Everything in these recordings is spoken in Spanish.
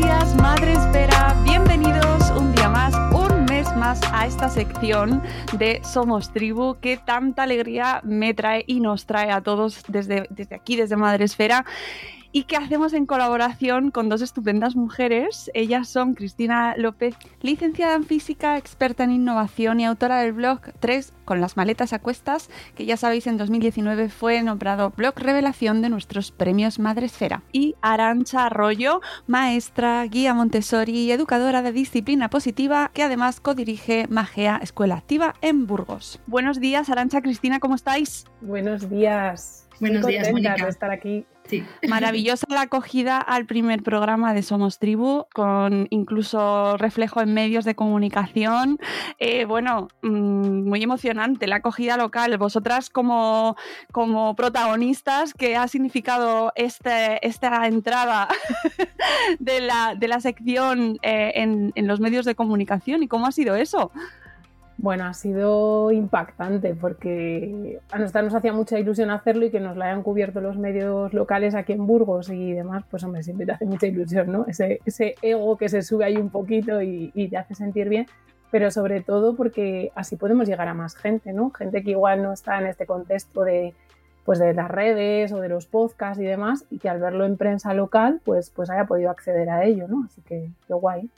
Días, Madre Esfera. Bienvenidos un día más, un mes más a esta sección de Somos Tribu que tanta alegría me trae y nos trae a todos desde, desde aquí, desde Madre Esfera y que hacemos en colaboración con dos estupendas mujeres. Ellas son Cristina López, licenciada en física, experta en innovación y autora del blog 3 con las maletas a cuestas, que ya sabéis en 2019 fue nombrado blog revelación de nuestros premios Madresfera. Y Arancha Arroyo, maestra, guía Montessori y educadora de disciplina positiva, que además codirige Magea Escuela Activa en Burgos. Buenos días, Arancha, Cristina, ¿cómo estáis? Buenos días. Buenos Muy días, Mónica. de estar aquí. Sí. Maravillosa la acogida al primer programa de Somos Tribu, con incluso reflejo en medios de comunicación. Eh, bueno, mm, muy emocionante la acogida local. Vosotras como, como protagonistas, ¿qué ha significado este, esta entrada de, la, de la sección eh, en, en los medios de comunicación? ¿Y cómo ha sido eso? Bueno, ha sido impactante porque a nosotros nos hacía mucha ilusión hacerlo y que nos la hayan cubierto los medios locales aquí en Burgos y demás, pues hombre, siempre te hace mucha ilusión, ¿no? Ese, ese ego que se sube ahí un poquito y, y te hace sentir bien, pero sobre todo porque así podemos llegar a más gente, ¿no? Gente que igual no está en este contexto de, pues de las redes o de los podcasts y demás y que al verlo en prensa local, pues, pues haya podido acceder a ello, ¿no? Así que qué guay.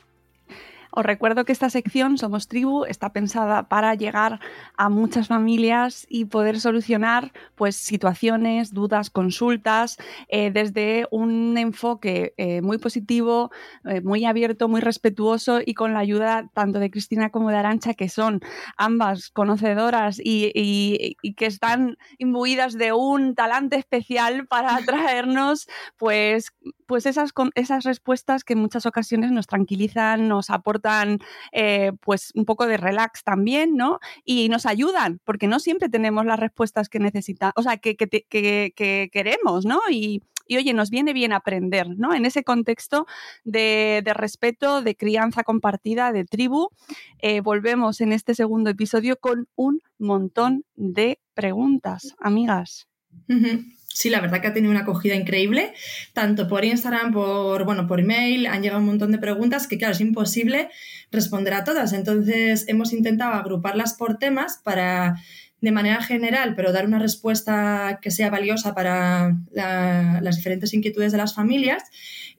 Os recuerdo que esta sección, Somos Tribu, está pensada para llegar a muchas familias y poder solucionar pues, situaciones, dudas, consultas, eh, desde un enfoque eh, muy positivo, eh, muy abierto, muy respetuoso y con la ayuda tanto de Cristina como de Arancha, que son ambas conocedoras y, que están imbuidas de un talante especial para traernos pues, pues esas, esas respuestas que en muchas ocasiones nos tranquilizan, nos aportan eh, pues un poco de relax también, ¿no? Y nos ayudan, porque no siempre tenemos las respuestas que necesitamos, o sea, que- que queremos, ¿no? Y, y, oye, nos viene bien aprender, ¿no? En ese contexto de, de respeto, de crianza compartida, de tribu, eh, volvemos en este segundo episodio con un montón de preguntas, amigas. Sí, la verdad que ha tenido una acogida increíble, tanto por Instagram, por, bueno, por email, han llegado un montón de preguntas que, claro, es imposible responder a todas. Entonces, hemos intentado agruparlas por temas para, de manera general, pero dar una respuesta que sea valiosa para la- las diferentes inquietudes de las familias.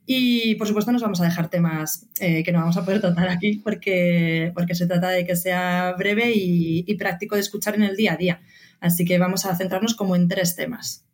Y, por supuesto, nos vamos a dejar temas eh, que no vamos a poder tratar aquí porque, porque se trata de que sea breve y práctico de escuchar en el día a día. Así que vamos a centrarnos como en tres temas.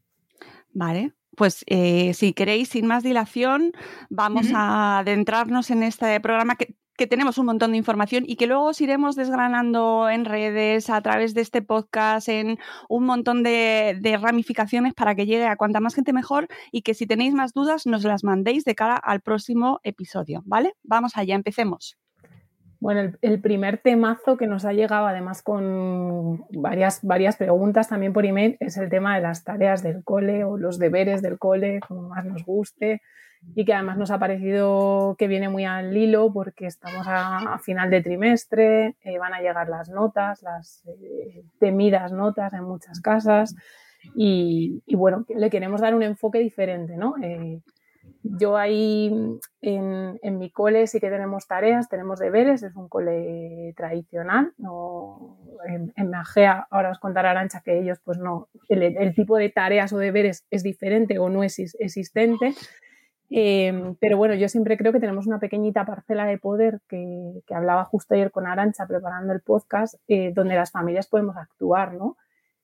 Vale, pues eh, si queréis, sin más dilación, vamos a adentrarnos en este programa que que tenemos un montón de información y que luego os iremos desgranando en redes, a través de este podcast, en un montón de, de ramificaciones para que llegue a cuanta más gente mejor y que si tenéis más dudas nos las mandéis de cara al próximo episodio, ¿vale? Vamos allá, empecemos. Bueno, el, primer temazo que nos ha llegado, además con varias, varias preguntas también por email, es el tema de las tareas del cole o los deberes del cole, como más nos guste, y que además nos ha parecido que viene muy al hilo porque estamos a, final de trimestre, eh, van a llegar las notas, las eh, temidas notas en muchas casas, y, bueno, le queremos dar un enfoque diferente, ¿no? Eh, yo ahí en, en, mi cole sí que tenemos tareas, tenemos deberes, es un cole tradicional. No, en, en Magea, ahora os contará Arancha que ellos, pues no, el, tipo de tareas o deberes es diferente o no es existente. Em, pero bueno, yo siempre creo que tenemos una pequeñita parcela de poder que, que hablaba justo ayer con Arancha preparando el podcast, eh, donde las familias podemos actuar, ¿no?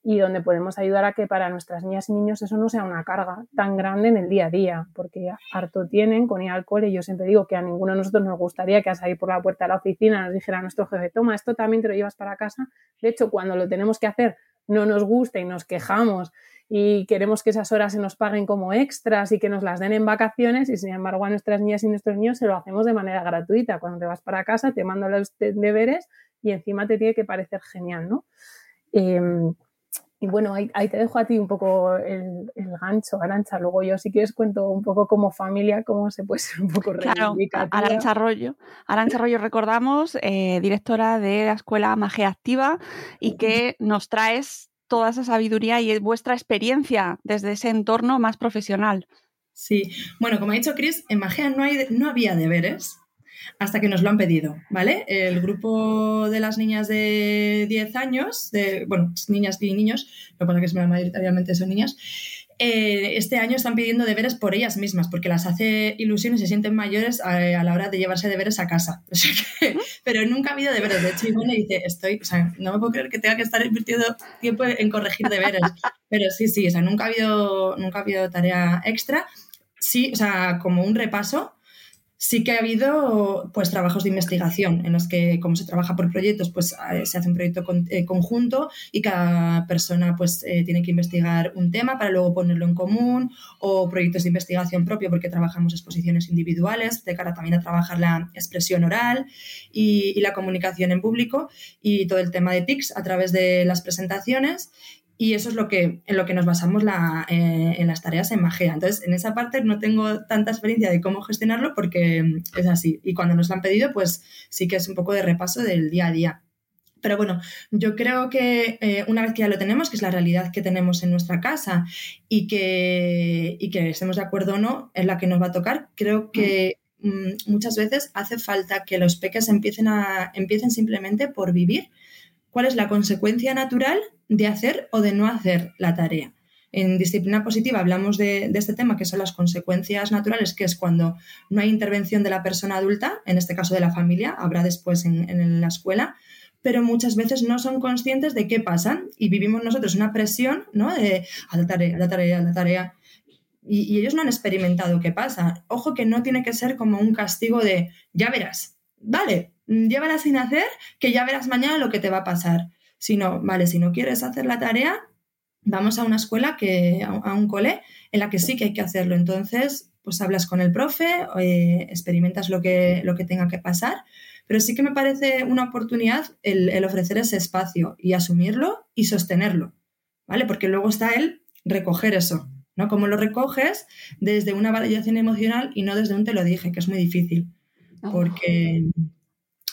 Y donde podemos ayudar a que para nuestras niñas y niños eso no sea una carga tan grande en el día a día, porque harto tienen con ir al cole. Yo siempre digo que a ninguno de nosotros nos gustaría que al salir por la puerta de la oficina nos dijera nuestro jefe, toma, esto también te lo llevas para casa. De hecho, cuando lo tenemos que hacer no nos gusta y nos quejamos y queremos que esas horas se nos paguen como extras y que nos las den en vacaciones y sin embargo a nuestras niñas y nuestros niños se lo hacemos de manera gratuita. Cuando te vas para casa te mando los deberes y encima te tiene que parecer genial, ¿no? Em, y bueno, ahí, te dejo a ti un poco el, gancho, Arancha. Luego yo, si quieres, cuento un poco como familia cómo se puede ser un poco Claro, Arancha Arroyo. Arancha Arroyo, recordamos, eh, directora de la Escuela Magia Activa y que nos traes toda esa sabiduría y vuestra experiencia desde ese entorno más profesional. Sí, bueno, como ha dicho Chris, en Magia no, hay, no había deberes, hasta que nos lo han pedido, ¿vale? El grupo de las niñas de 10 años, de, bueno, niñas y niños, lo que pasa es que mayoritariamente son niñas, eh, este año están pidiendo deberes por ellas mismas, porque las hace ilusión y se sienten mayores a, la hora de llevarse deberes a casa. pero nunca ha habido deberes. De hecho, Ivone dice, estoy, no me puedo creer que tenga que estar invirtiendo tiempo en corregir deberes. Pero sí, sí, o nunca ha habido, nunca ha habido tarea extra. Sí, o sea, como un repaso, Sí que ha habido pues trabajos de investigación en los que como se trabaja por proyectos pues eh, se hace un proyecto eh, conjunto y cada persona pues eh, tiene que investigar un tema para luego ponerlo en común o proyectos de investigación propio porque trabajamos exposiciones individuales de cara también a trabajar la expresión oral y, y la comunicación en público y todo el tema de TICS a través de las presentaciones y eso es lo que, en lo que nos basamos la, eh, en las tareas en Magea. Entonces, en esa parte no tengo tanta experiencia de cómo gestionarlo porque mm, es así. Y cuando nos lo han pedido, pues sí que es un poco de repaso del día a día. Pero bueno, yo creo que eh, una vez que ya lo tenemos, que es la realidad que tenemos en nuestra casa y que, y que estemos de acuerdo o no en la que nos va a tocar, creo que mm, muchas veces hace falta que los peques empiecen, a, empiecen simplemente por vivir cuál es la consecuencia natural de hacer o de no hacer la tarea. En disciplina positiva hablamos de, este tema, que son las consecuencias naturales, que es cuando no hay intervención de la persona adulta, en este caso de la familia, habrá después en, la escuela, pero muchas veces no son conscientes de qué pasan y vivimos nosotros una presión ¿no? de a la tarea, a la tarea, a la tarea. Y, y, ellos no han experimentado qué pasa. Ojo que no tiene que ser como un castigo de ya verás, vale, llévala sin hacer, que ya verás mañana lo que te va a pasar. Si no, vale, si no quieres hacer la tarea, vamos a una escuela, que, a un cole, en la que sí que hay que hacerlo. Entonces, pues hablas con el profe, eh, experimentas lo que, lo que tenga que pasar, pero sí que me parece una oportunidad el, el, ofrecer ese espacio y asumirlo y sostenerlo, ¿vale? Porque luego está el recoger eso, ¿no? Como lo recoges desde una validación emocional y no desde un te lo dije, que es muy difícil, oh. porque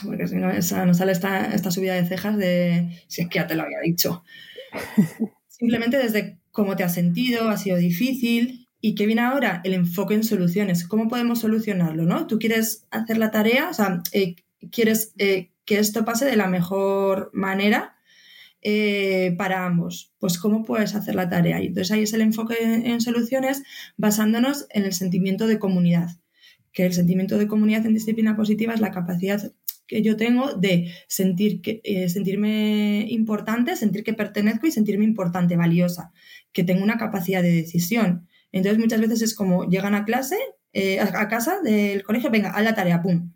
porque si no, esa, nos sale esta, esta subida de cejas de si es que ya te lo había dicho. Simplemente desde cómo te has sentido, ha sido difícil y que viene ahora el enfoque en soluciones. ¿Cómo podemos solucionarlo? ¿no? Tú quieres hacer la tarea, o sea, eh, quieres eh, que esto pase de la mejor manera eh, para ambos. Pues cómo puedes hacer la tarea. Y entonces ahí es el enfoque en soluciones basándonos en el sentimiento de comunidad que el sentimiento de comunidad en disciplina positiva es la capacidad que yo tengo de sentir que, eh, sentirme importante, sentir que pertenezco y sentirme importante, valiosa, que tengo una capacidad de decisión. Entonces muchas veces es como llegan a clase, eh, a, casa del colegio, venga, haz la tarea, pum.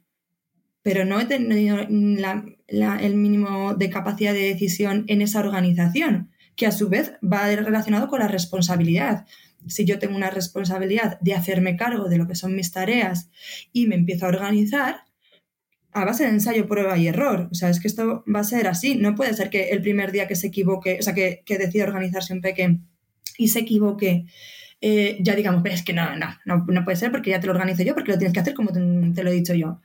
pero no he tenido el mínimo de capacidad de decisión en esa organización, que a su vez va relacionado con la responsabilidad. Si yo tengo una responsabilidad de hacerme cargo de lo que son mis tareas y me empiezo a organizar, a base de ensayo, prueba y error. O sea, es que esto va a ser así. No puede ser que el primer día que se equivoque, o sea, que, que decida organizarse un peque y se equivoque, eh, ya digamos, es que no, no, no, puede ser porque ya te lo organizo yo, porque lo tienes que hacer como te, lo he dicho yo.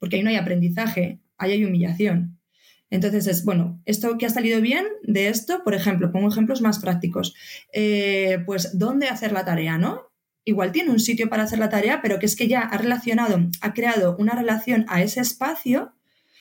Porque ahí no hay aprendizaje, ahí hay humillación. Entonces es, bueno, esto que ha salido bien de esto, por ejemplo, pongo ejemplos más prácticos. Eh, pues, ¿dónde hacer la tarea, no? Igual tiene un sitio para hacer la tarea, pero que es que ya ha relacionado, ha creado una relación a ese espacio,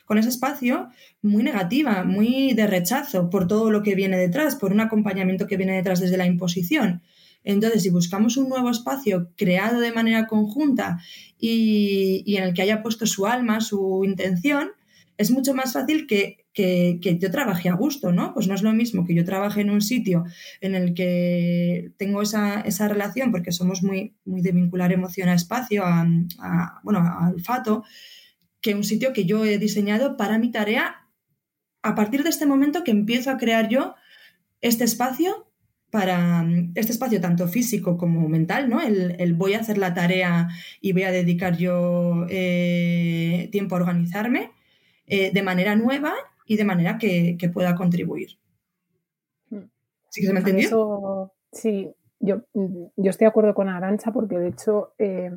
con ese espacio muy negativa, muy de rechazo por todo lo que viene detrás, por un acompañamiento que viene detrás desde la imposición. Entonces, si buscamos un nuevo espacio creado de manera conjunta y, en el que haya puesto su alma, su intención, es mucho más fácil que, yo trabaje a gusto, ¿no? Pues no es lo mismo que yo trabaje en un sitio en el que tengo esa, relación, porque somos muy, muy de vincular emoción a espacio, a, bueno, a olfato, que un sitio que yo he diseñado para mi tarea a partir de este momento que empiezo a crear yo este espacio para mm, este espacio tanto físico como mental, ¿no? El, voy a hacer la tarea y voy a dedicar yo eh, tiempo a organizarme eh, de manera nueva y de manera que, pueda contribuir. Hmm. ¿Sí que se me entendió? sí, yo, yo estoy de acuerdo con Arancha porque de hecho eh,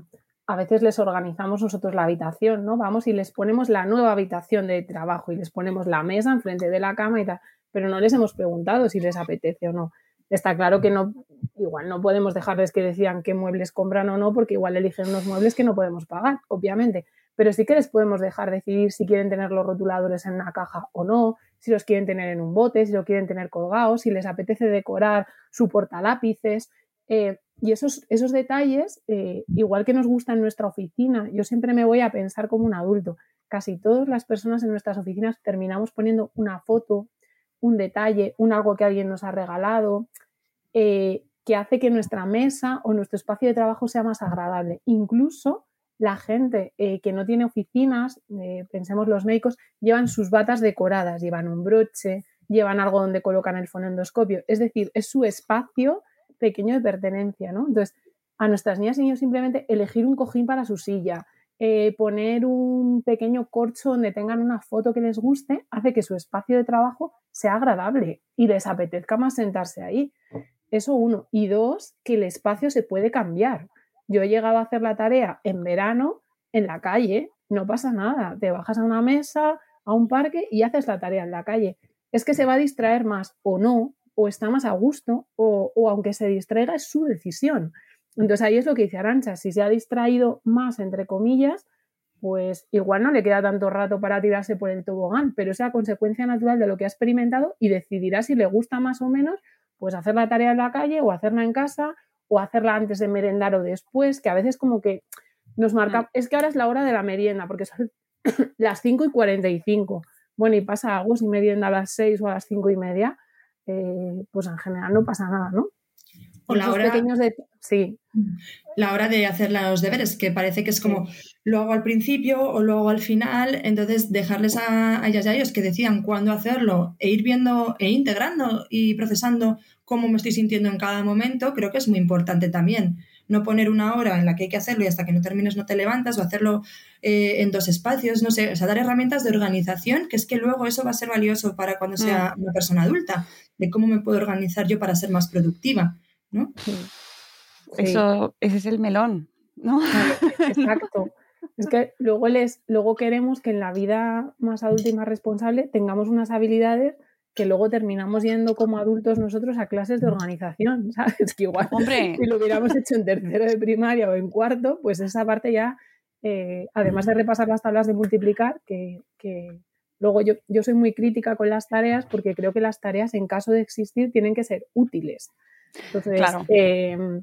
a veces les organizamos nosotros la habitación, ¿no? Vamos y les ponemos la nueva habitación de trabajo y les ponemos la mesa enfrente de la cama y tal, pero no les hemos preguntado si les apetece o no. Está claro que no, igual no podemos dejarles que decidan qué muebles compran o no, porque igual eligen unos muebles que no podemos pagar, obviamente. Pero sí que les podemos dejar decidir si quieren tener los rotuladores en una caja o no, si los quieren tener en un bote, si lo quieren tener colgados, si les apetece decorar su portalápices. Eh, y esos, esos detalles, eh, igual que nos gusta en nuestra oficina, yo siempre me voy a pensar como un adulto. Casi todas las personas en nuestras oficinas terminamos poniendo una foto un detalle, un algo que alguien nos ha regalado, eh, que hace que nuestra mesa o nuestro espacio de trabajo sea más agradable. Incluso la gente eh, que no tiene oficinas, eh, pensemos los médicos, llevan sus batas decoradas, llevan un broche, llevan algo donde colocan el fonendoscopio. Es decir, es su espacio pequeño de pertenencia, ¿no? Entonces, a nuestras niñas y niños simplemente elegir un cojín para su silla, eh, poner un pequeño corcho donde tengan una foto que les guste, hace que su espacio de trabajo sea agradable y les apetezca más sentarse ahí. Eso uno. Y dos, que el espacio se puede cambiar. Yo he llegado a hacer la tarea en verano en la calle, no pasa nada. Te bajas a una mesa, a un parque y haces la tarea en la calle. Es que se va a distraer más o no, o está más a gusto, o, o aunque se distraiga es su decisión. Entonces ahí es lo que dice Arancha, si se ha distraído más, entre comillas, pues igual no le queda tanto rato para tirarse por el tobogán, pero es la consecuencia natural de lo que ha experimentado y decidirá si le gusta más o menos, pues hacer la tarea en la calle o hacerla en casa o hacerla antes de merendar o después, que a veces como que nos marca, mm. es que ahora es la hora de la merienda, porque son las 5 y 45. Bueno, y pasa algo si merienda a las 6 o a las 5 y media, eh, pues en general no pasa nada, ¿no? O la hora, de... sí. la hora de hacer los deberes, que parece que es como lo hago al principio o lo hago al final, entonces dejarles a, ellas y a ellos que decidan cuándo hacerlo e ir viendo e integrando y procesando cómo me estoy sintiendo en cada momento, creo que es muy importante también. No poner una hora en la que hay que hacerlo y hasta que no termines no te levantas o hacerlo eh, en dos espacios, no sé, o sea, dar herramientas de organización, que es que luego eso va a ser valioso para cuando sea mm. una persona adulta, de cómo me puedo organizar yo para ser más productiva. ¿No? Eso, ese es el melón, ¿no? Exacto. Es que luego, les, luego queremos que en la vida más adulta y más responsable tengamos unas habilidades que luego terminamos yendo como adultos nosotros a clases de organización, ¿sabes? Que igual Hombre. si lo hubiéramos hecho en tercero de primaria o en cuarto, pues esa parte ya, eh, además de repasar las tablas de multiplicar, que, que luego yo, yo soy muy crítica con las tareas porque creo que las tareas en caso de existir tienen que ser útiles. Entonces, em,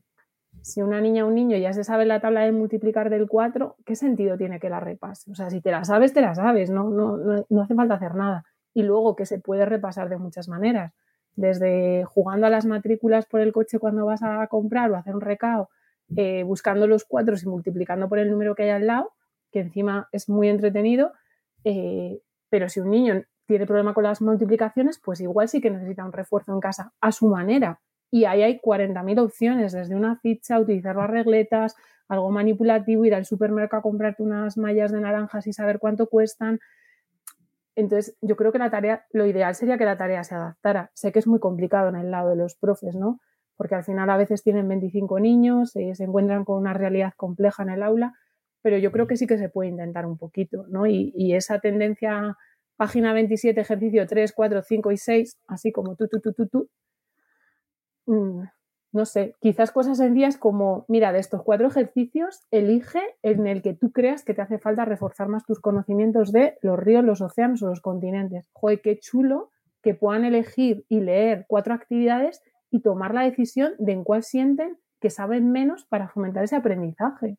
si una niña o un niño ya se sabe la tabla de multiplicar del 4, ¿qué sentido tiene que la repase? O sea, si te la sabes, te la sabes, no, no, no, hace falta hacer nada. Y luego que se puede repasar de muchas maneras, desde jugando a las matrículas por el coche cuando vas a comprar o hacer un recao, eh, buscando los cuatro y multiplicando por el número que hay al lado, que encima es muy entretenido, Eh, pero si un niño tiene problema con las multiplicaciones, pues igual sí que necesita un refuerzo en casa a su manera. Y ahí hay 40.000 opciones, desde una ficha, utilizar las regletas, algo manipulativo, ir al supermercado a comprarte unas mallas de naranjas y saber cuánto cuestan. Entonces, yo creo que la tarea, lo ideal sería que la tarea se adaptara. Sé que es muy complicado en el lado de los profes, ¿no? Porque al final a veces tienen 25 niños, eh, se encuentran con una realidad compleja en el aula, pero yo creo que sí que se puede intentar un poquito, ¿no? Y, y esa tendencia, página 27, ejercicio 3, 4, 5 y 6, así como tú, tú, tú, tú, tú, Mm, no sé, quizás cosas sencillas como, mira, de estos cuatro ejercicios, elige en el que tú creas que te hace falta reforzar más tus conocimientos de los ríos, los océanos o los continentes. Joder, qué chulo que puedan elegir y leer cuatro actividades y tomar la decisión de en cuál sienten que saben menos para fomentar ese aprendizaje.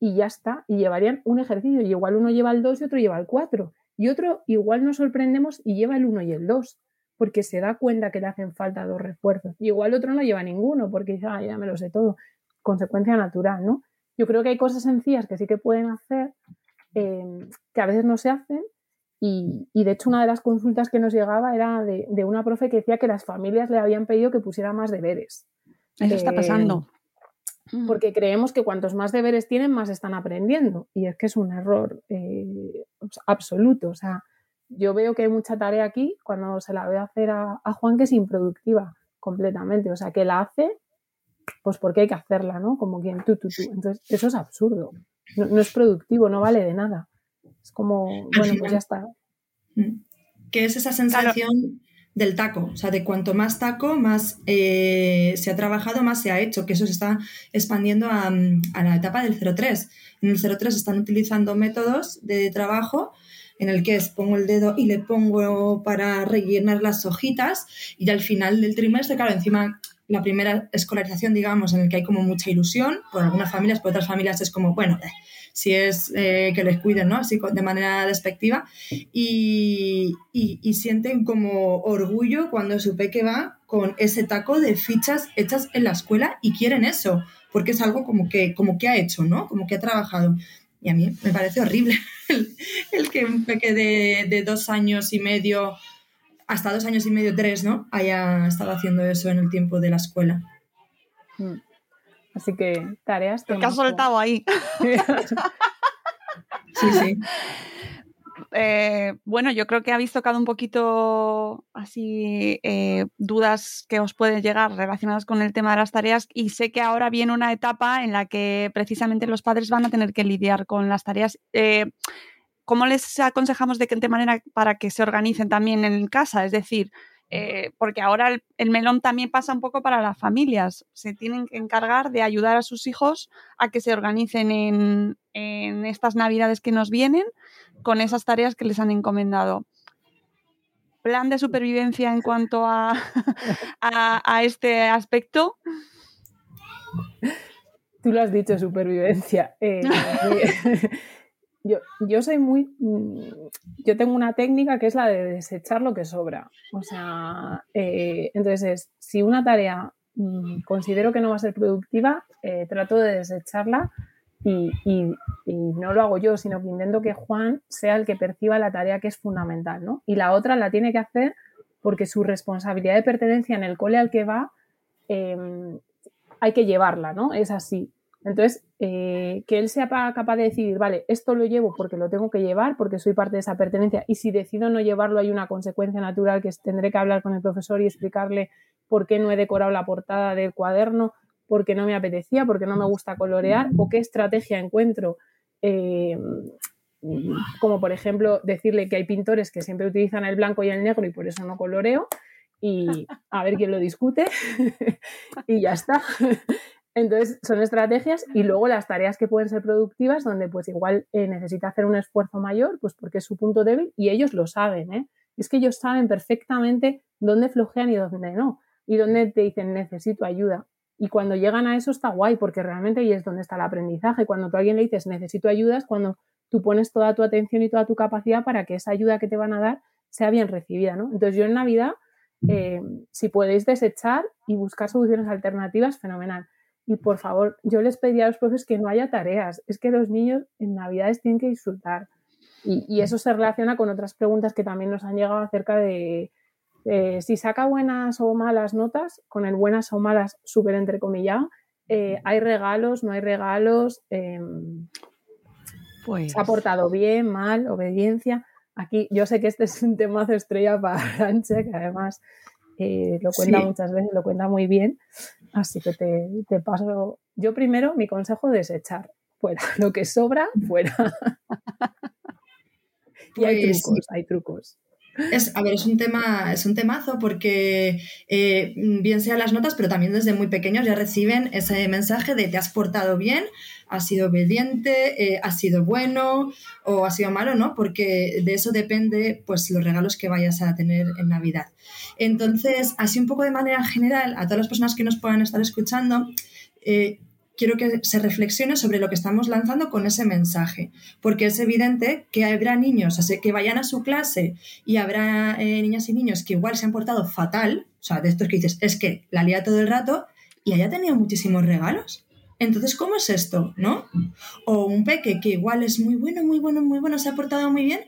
Y ya está, y llevarían un ejercicio, y igual uno lleva el 2 y otro lleva el 4, y otro igual nos sorprendemos y lleva el 1 y el 2 porque se da cuenta que le hacen falta dos refuerzos. Y igual otro no lleva ninguno porque dice, ah, ya me lo sé todo. Consecuencia natural, ¿no? Yo creo que hay cosas sencillas que sí que pueden hacer, eh, que a veces no se hacen. Y, de hecho, una de las consultas que nos llegaba era de, una profe que decía que las familias le habían pedido que pusiera más deberes. Eso está pasando. Eh, mm. Porque creemos que cuantos más deberes tienen, más están aprendiendo. Y es que es un error eh, absoluto. O sea, yo veo que hay mucha tarea aquí cuando se la veo hacer a, Juan que es improductiva completamente. O sea, que la hace, pues porque hay que hacerla, ¿no? Como quien tú, tú, tú. Entonces, eso es absurdo. No, es productivo, no vale de nada. Es como, bueno, pues ya está. Mm. Que es esa sensación del taco. O sea, de cuanto más taco, más eh, se ha trabajado, más se ha hecho. Que eso se está expandiendo a, a la etapa del 03. En el 03 están utilizando métodos de trabajo en el que pongo el dedo y le pongo para rellenar las hojitas y al final del trimestre, claro, encima la primera escolarización, digamos, en el que hay como mucha ilusión, por algunas familias, por otras familias es como, bueno, eh, si es eh, que les cuiden, ¿no? Así de manera despectiva. Y, y, sienten como orgullo cuando su peque va con ese taco de fichas hechas en la escuela y quieren eso, porque es algo como que, como que ha hecho, ¿no? Como que ha trabajado. Y a mí me parece horrible el, que un peque de, dos años y medio, hasta dos años y medio, tres, ¿no? Haya estado haciendo eso en el tiempo de la escuela. Mm. Así que tareas. Que has soltado ahí. sí, sí. Eh, bueno, yo creo que habéis tocado un poquito así eh, dudas que os pueden llegar relacionadas con el tema de las tareas y sé que ahora viene una etapa en la que precisamente los padres van a tener que lidiar con las tareas. Eh, ¿Cómo les aconsejamos de qué manera para que se organicen también en casa? Es decir, porque ahora el, melón también pasa un poco para las familias. Se tienen que encargar de ayudar a sus hijos a que se organicen en, en estas navidades que nos vienen con esas tareas que les han encomendado. ¿Plan de supervivencia en cuanto a, a, este aspecto? Tú lo has dicho, supervivencia. Eh, yo, yo, soy muy. Mm, yo tengo una técnica que es la de desechar lo que sobra. O sea, eh, entonces, si una tarea mm, considero que no va a ser productiva, eh, trato de desecharla y, no lo hago yo, sino que intento que Juan sea el que perciba la tarea que es fundamental, ¿no? Y la otra la tiene que hacer porque su responsabilidad de pertenencia en el cole al que va em, hay que llevarla, ¿no? Es así. Entonces, eh, que él sea capaz de decidir, vale, esto lo llevo porque lo tengo que llevar, porque soy parte de esa pertenencia, y si decido no llevarlo hay una consecuencia natural que tendré que hablar con el profesor y explicarle por qué no he decorado la portada del cuaderno, porque no me apetecía, porque no me gusta colorear o qué estrategia encuentro. Eh, como por ejemplo decirle que hay pintores que siempre utilizan el blanco y el negro y por eso no coloreo y a ver quién lo discute y ya está. Entonces son estrategias y luego las tareas que pueden ser productivas donde pues igual eh, necesita hacer un esfuerzo mayor pues porque es su punto débil y ellos lo saben, ¿eh? Es que ellos saben perfectamente dónde flojean y dónde no y dónde te dicen necesito ayuda. Y cuando llegan a eso está guay, porque realmente ahí es donde está el aprendizaje. Cuando tú a alguien le dices necesito ayuda, es cuando tú pones toda tu atención y toda tu capacidad para que esa ayuda que te van a dar sea bien recibida, ¿no? Entonces yo en Navidad, eh, si podéis desechar y buscar soluciones alternativas, fenomenal. Y por favor, yo les pediría a los profes que no haya tareas. Es que los niños en Navidades tienen que disfrutar. Y, eso se relaciona con otras preguntas que también nos han llegado acerca de si saca buenas o malas notas, con el buenas o malas súper entrecomillado, eh, hay regalos, no hay regalos, em, pues... se ha portado bien, mal, obediencia. Aquí yo sé que este es un tema de estrella para Aranche, que además eh, lo cuenta muchas veces, lo cuenta muy bien. Así que te, paso. Yo primero, mi consejo desechar. Fuera. Lo que sobra, fuera. y hay pues trucos, hay trucos. Es, a ver, es un tema, es un temazo porque eh, bien sean las notas, pero también desde muy pequeños ya reciben ese mensaje de te has portado bien, has sido obediente, eh, has sido bueno o has sido malo, ¿no? Porque de eso depende pues los regalos que vayas a tener en Navidad. Entonces, así un poco de manera general, a todas las personas que nos puedan estar escuchando, eh, quiero que se reflexione sobre lo que estamos lanzando con ese mensaje, porque es evidente que habrá niños que vayan a su clase y habrá eh, niñas y niños que igual se han portado fatal, o sea, de estos que dices, es que la lía todo el rato y haya tenido muchísimos regalos. Entonces, ¿cómo es esto? ¿No? O un peque que igual es muy bueno, muy bueno, muy bueno, se ha portado muy bien,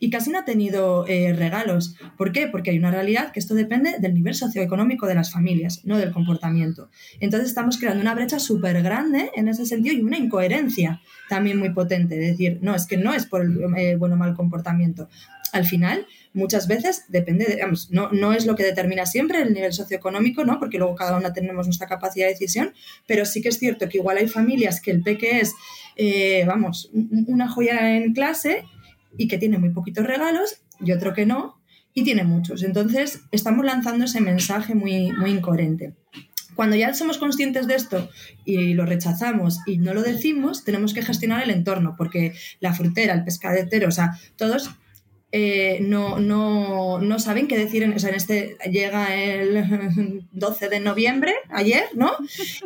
y casi no ha tenido eh, regalos. ¿Por qué? Porque hay una realidad que esto depende del nivel socioeconómico de las familias, no del comportamiento. Entonces estamos creando una brecha súper grande en ese sentido y una incoherencia también muy potente. Es decir, no, es que no es por el eh, bueno o mal comportamiento. Al final, muchas veces depende, de, no, no es lo que determina siempre el nivel socioeconómico, ¿no? Porque luego cada una tenemos nuestra capacidad de decisión, pero sí que es cierto que igual hay familias que el peque es, eh, vamos, una joya en clase y que tiene muy poquitos regalos y otro que no y tiene muchos. Entonces, estamos lanzando ese mensaje muy, muy incoherente. Cuando ya somos conscientes de esto y lo rechazamos y no lo decimos, tenemos que gestionar el entorno, porque la frutera, el pescadetero, o sea, todos eh, no, no, no, saben qué decir. En, o sea, en este llega el 12 de noviembre, ayer, ¿no?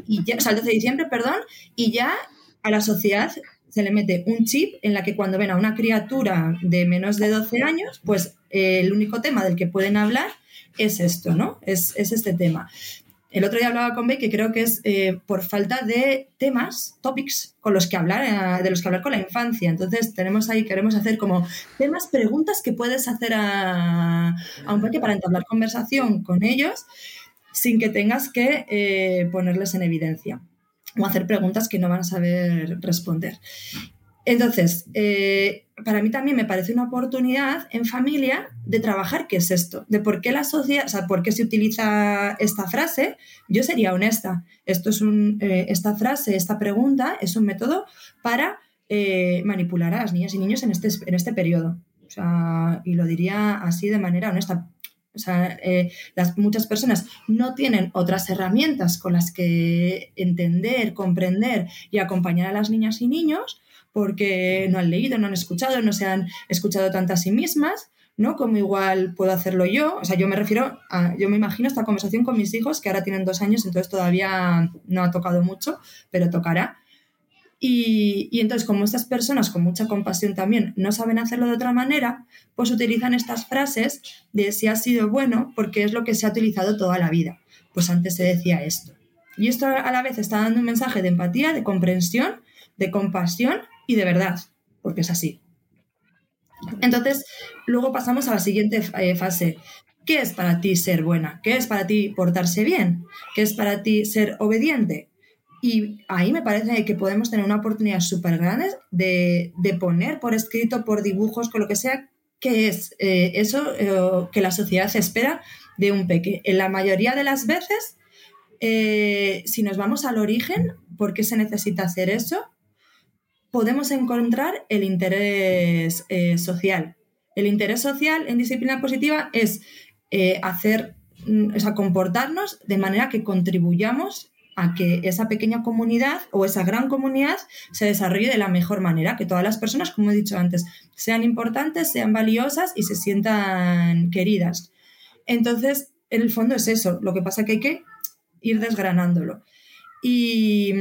Y ya, o sea, el 12 de diciembre, perdón, y ya a la sociedad se le mete un chip en la que cuando ven a una criatura de menos de 12 años, pues eh, el único tema del que pueden hablar es esto, ¿no? Es, este tema. El otro día hablaba con Bey que creo que es eh, por falta de temas, topics, con los que hablar, eh, de los que hablar con la infancia. Entonces tenemos ahí, queremos hacer como temas, preguntas que puedes hacer a, a un peque para entablar conversación con ellos sin que tengas que ponerles en evidencia o hacer preguntas que no van a saber responder. Entonces, eh, para mí también me parece una oportunidad en familia de trabajar qué es esto, de por qué la sociedad, o sea, por qué se utiliza esta frase. Yo sería honesta. Esto es un, eh, esta frase, esta pregunta es un método para eh, manipular a las niñas y niños en este, en este periodo. O sea, y lo diría así de manera honesta. O sea, eh, las, muchas personas no tienen otras herramientas con las que entender, comprender y acompañar a las niñas y niños porque no han leído, no han escuchado, no se han escuchado tanto a sí mismas, ¿no? Como igual puedo hacerlo yo. O sea, yo me refiero a, yo me imagino esta conversación con mis hijos que ahora tienen dos años, entonces todavía no ha tocado mucho, pero tocará. Y, entonces, como estas personas con mucha compasión también no saben hacerlo de otra manera, pues utilizan estas frases de si ha sido bueno porque es lo que se ha utilizado toda la vida. Pues antes se decía esto. Y esto a la vez está dando un mensaje de empatía, de comprensión, de compasión y de verdad, porque es así. Entonces, luego pasamos a la siguiente eh, fase. ¿Qué es para ti ser buena? ¿Qué es para ti portarse bien? ¿Qué es para ti ser obediente? Y ahí me parece que podemos tener una oportunidad súper grande de, poner por escrito, por dibujos, con lo que sea, qué es eh, eso eh, que la sociedad espera de un peque. En la mayoría de las veces, eh, si nos vamos al origen, ¿por qué se necesita hacer eso? Podemos encontrar el interés social. El interés social en disciplina positiva es hacer, mm, o sea, comportarnos de manera que contribuyamos a que esa pequeña comunidad o esa gran comunidad se desarrolle de la mejor manera, que todas las personas, como he dicho antes, sean importantes, sean valiosas y se sientan queridas. Entonces, en el fondo es eso, lo que pasa que hay que ir desgranándolo. Y,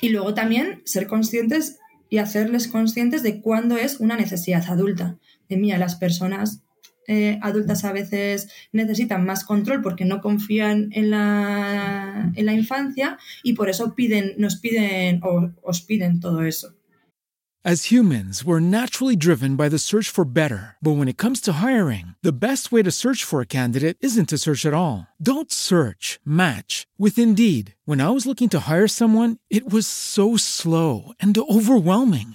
y luego también ser conscientes y hacerles conscientes de cuándo es una necesidad adulta. De mí, a las personas eh, adultas a veces necesitan más control porque no confían en la, en la infancia y por eso piden, nos piden o os piden todo eso. As humans, we're naturally driven by the search for better. But when it comes to hiring, the best way to search for a candidate isn't to search at all. Don't search, match with Indeed. When I was looking to hire someone, it was so slow and overwhelming.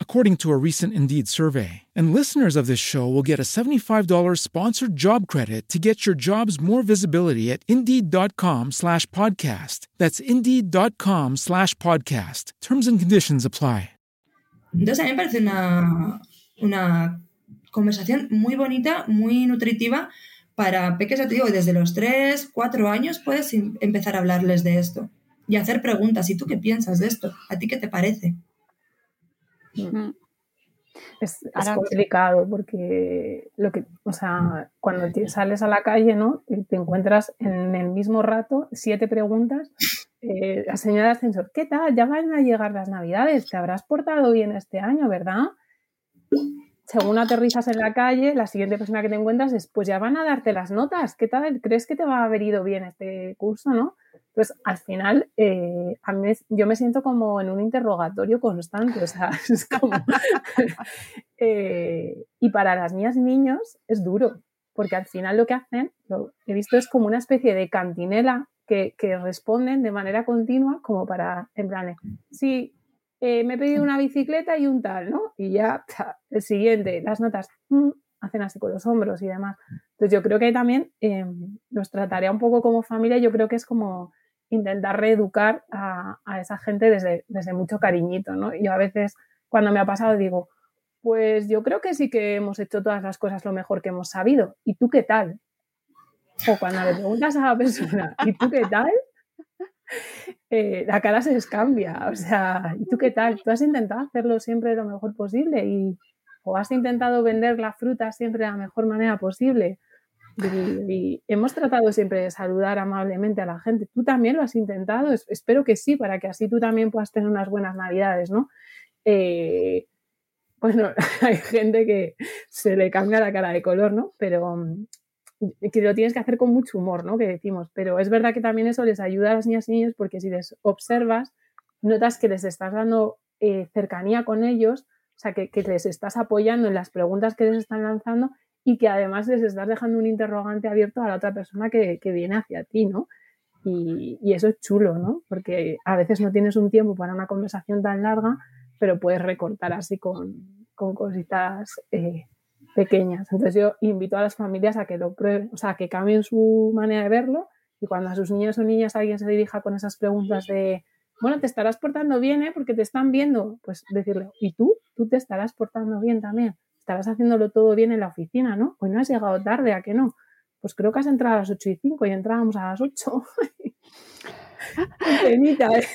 according to a recent Indeed survey. And listeners of this show will get a $75 sponsored job credit to get your jobs more visibility at Indeed.com slash podcast. That's Indeed.com slash podcast. Terms and conditions apply. Entonces a mí me parece una, una conversación muy bonita, muy nutritiva para peques, ya te digo, desde los 3, 4 años puedes empezar a hablarles de esto y hacer preguntas. ¿Y tú qué piensas de esto? ¿A ti qué te parece? Mm. Es, es complicado porque lo que, o sea, cuando te sales a la calle, ¿no? Y te encuentras en el mismo rato siete preguntas. Eh, la señora de ascensor, ¿qué tal? Ya van a llegar las navidades, te habrás portado bien este año, ¿verdad? Según aterrizas en la calle, la siguiente persona que te encuentras es, pues ya van a darte las notas, ¿qué tal? ¿Crees que te va a haber ido bien este curso, no? Pues al final, eh, a mí yo me siento como en un interrogatorio constante, o sea, es como... Eh, y para las niñas niños es duro, porque al final lo que hacen, lo he visto, es como una especie de cantinela que, responden de manera continua, como para, en plan, sí, eh, me he pedido una bicicleta y un tal, ¿no? Y ya, el siguiente, las notas, mm, hacen así con los hombros y demás. Entonces yo creo que también eh, nuestra tarea un poco como familia, yo creo que es como intentar reeducar a, esa gente desde, desde mucho cariñito, ¿no? Yo a veces, cuando me ha pasado, digo, pues yo creo que sí que hemos hecho todas las cosas lo mejor que hemos sabido. ¿Y tú qué tal? O cuando le preguntas a la persona, ¿y tú qué tal? Eh, la cara se les cambia. O sea, ¿y tú qué tal? Tú has intentado hacerlo siempre lo mejor posible y o has intentado vender la fruta siempre de la mejor manera posible. Y, hemos tratado siempre de saludar amablemente a la gente. Tú también lo has intentado. Es- espero que sí, para que así tú también puedas tener unas buenas navidades, ¿no? Eh, bueno, hay gente que se le cambia la cara de color, ¿no? Pero mm, que lo tienes que hacer con mucho humor, ¿no? Que decimos. Pero es verdad que también eso les ayuda a las niñas y niños porque si les observas, notas que les estás dando eh, cercanía con ellos, o sea, que, que les estás apoyando en las preguntas que les están lanzando y que además les estás dejando un interrogante abierto a la otra persona que, que viene hacia ti, ¿no? Y, y eso es chulo, ¿no? Porque a veces no tienes un tiempo para una conversación tan larga, pero puedes recortar así con, con cositas eh, pequeñas. Entonces yo invito a las familias a que lo prueben, o sea, que cambien su manera de verlo y cuando a sus niños o niñas alguien se dirija con esas preguntas de, bueno, te estarás portando bien, ¿eh? Porque te están viendo, pues decirle, ¿y tú? Tú te estarás portando bien también. Estarás haciéndolo todo bien en la oficina, ¿no? Hoy no has llegado tarde, ¿a qué no? Pues creo que has entrado a las 8 y 5 y entrábamos a las 8. Qué penita, ¿eh?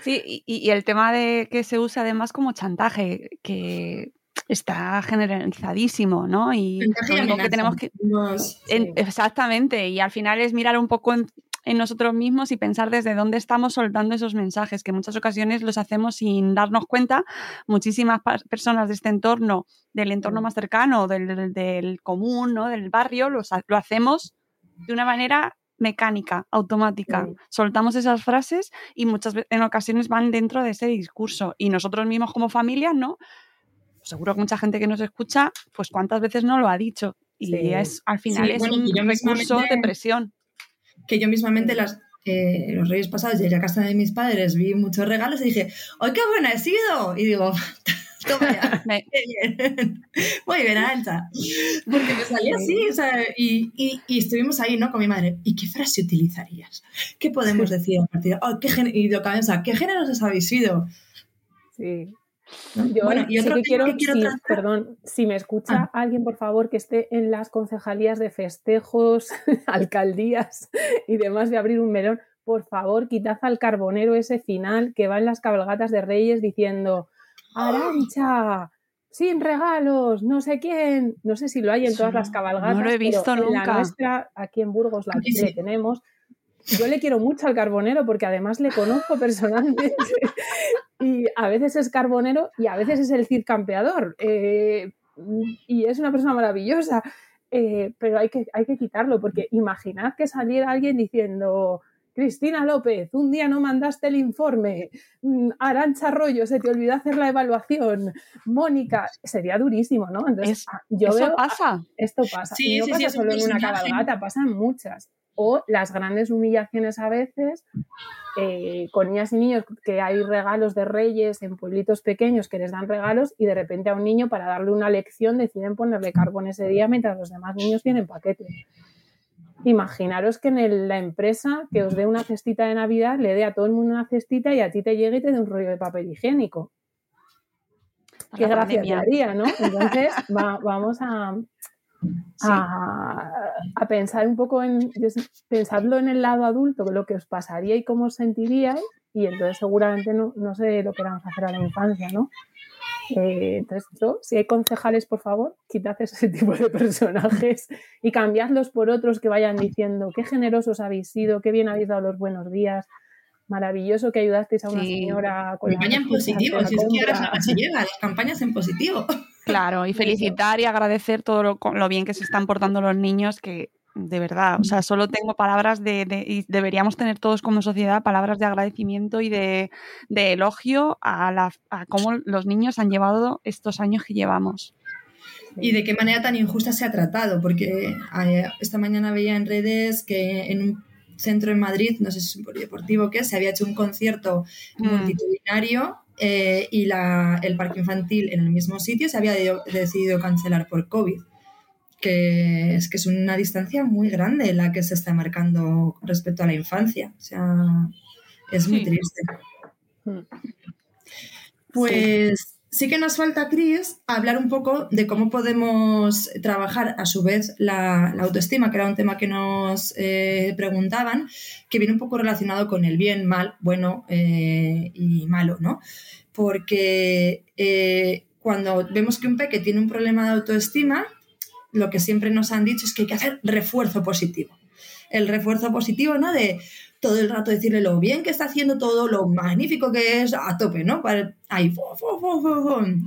Sí, y, y el tema de que se usa además como chantaje, que está generalizadísimo, ¿no? Y lo que tenemos que... En- exactamente, y al final es mirar un poco en, en nosotros mismos y pensar desde dónde estamos soltando esos mensajes, que en muchas ocasiones los hacemos sin darnos cuenta. Muchísimas personas de este entorno, del entorno más cercano, del, del común, ¿no? del barrio, los lo hacemos de una manera mecánica, automática. Sí. Soltamos esas frases y muchas veces en ocasiones van dentro de ese discurso. Y nosotros mismos como familia, ¿no? Seguro que mucha gente que nos escucha, pues cuántas veces no lo ha dicho. Y Sí. es, al final Sí, es bueno, un recurso de presión. Que yo mismamente las, eh, los Reyes pasados en la casa de mis padres vi muchos regalos y dije, ¡ay, qué buena he sido! Y digo, toma ya, bien. Muy bien, Arancha. Porque me salía así, o sea, y, y, y estuvimos ahí, ¿no? Con mi madre. ¿Y qué frase utilizarías? ¿Qué podemos decir a partir de oh, qué Y yo, o sea, ¿qué géneros os habéis sido? Sí. Yo bueno, y sí otro que quiero, que quiero sí, tratar- perdón, si me escucha Ah. alguien, por favor, que esté en las concejalías de festejos, alcaldías y demás de abrir un melón, por favor, quitad al carbonero ese final que va en las cabalgatas de Reyes diciendo Arancha, sin regalos, no sé quién, no sé si lo hay en todas las cabalgatas. No lo he visto pero nunca. En la nuestra, aquí en Burgos, la que sí. tenemos. Yo le quiero mucho al carbonero porque además le conozco personalmente y a veces es carbonero y a veces es el Cid campeador eh, y es una persona maravillosa, eh, pero hay que, hay que quitarlo porque imaginad que saliera alguien diciendo Cristina López, un día no mandaste el informe, Mm, Arancha Arroyo, se te olvidó hacer la evaluación, Mónica, sería durísimo, ¿no? Entonces, Es- ah, yo Eso veo, pasa. esto pasa. Sí, y no sí, pasa sí, solo en una cabalgata, pasan muchas. O las grandes humillaciones a veces, eh, con niñas y niños, que hay regalos de reyes en pueblitos pequeños que les dan regalos y de repente a un niño para darle una lección deciden ponerle carbón ese día mientras los demás niños tienen paquetes. Imaginaros que en el- la empresa que os dé una cestita de Navidad le dé a todo el mundo una cestita y a ti te llegue y te dé un rollo de papel higiénico. Qué gracia te haría, ¿no? Entonces va- vamos a, a, a pensar un poco en, yo pensadlo en el lado adulto, lo que os pasaría y cómo os sentiríais, y entonces seguramente no, no sé lo que vamos a hacer a la infancia, ¿no? Eh, entonces, eso, si hay concejales, por favor, quitad ese tipo de personajes y cambiadlos por otros que vayan diciendo qué generosos habéis sido, qué bien habéis dado los buenos días, maravilloso que ayudasteis a una Sí. señora con la Campaña en positivo, si es que ahora se llega, las campañas en positivo. Claro, y felicitar y agradecer todo lo, lo bien que se están portando los niños, que de verdad, o sea, solo tengo palabras de, de- y deberíamos tener todos como sociedad palabras de agradecimiento y de, de elogio a, la, a cómo los niños han llevado estos años que llevamos. y de qué manera tan injusta se ha tratado, porque eh, esta mañana veía en redes que en un centro en Madrid, no sé si es un polideportivo o qué, se había hecho un concierto Mm. multitudinario eh, y la- el parque infantil en el mismo sitio se había de- decidido cancelar por COVID. Que es que es una distancia muy grande la que se está marcando respecto a la infancia. O sea, es muy Sí. triste. Mm. Pues sí que nos falta, Cris, hablar un poco de cómo podemos trabajar a su vez la, autoestima, que era un tema que nos eh, preguntaban, que viene un poco relacionado con el bien, mal, bueno eh, y malo, ¿no? Porque eh, cuando vemos que un peque tiene un problema de autoestima, lo que siempre nos han dicho es que hay que hacer refuerzo positivo. El refuerzo positivo, ¿no? De todo el rato decirle lo bien que está haciendo todo, lo magnífico que es, a tope, ¿no? Ahí, fu.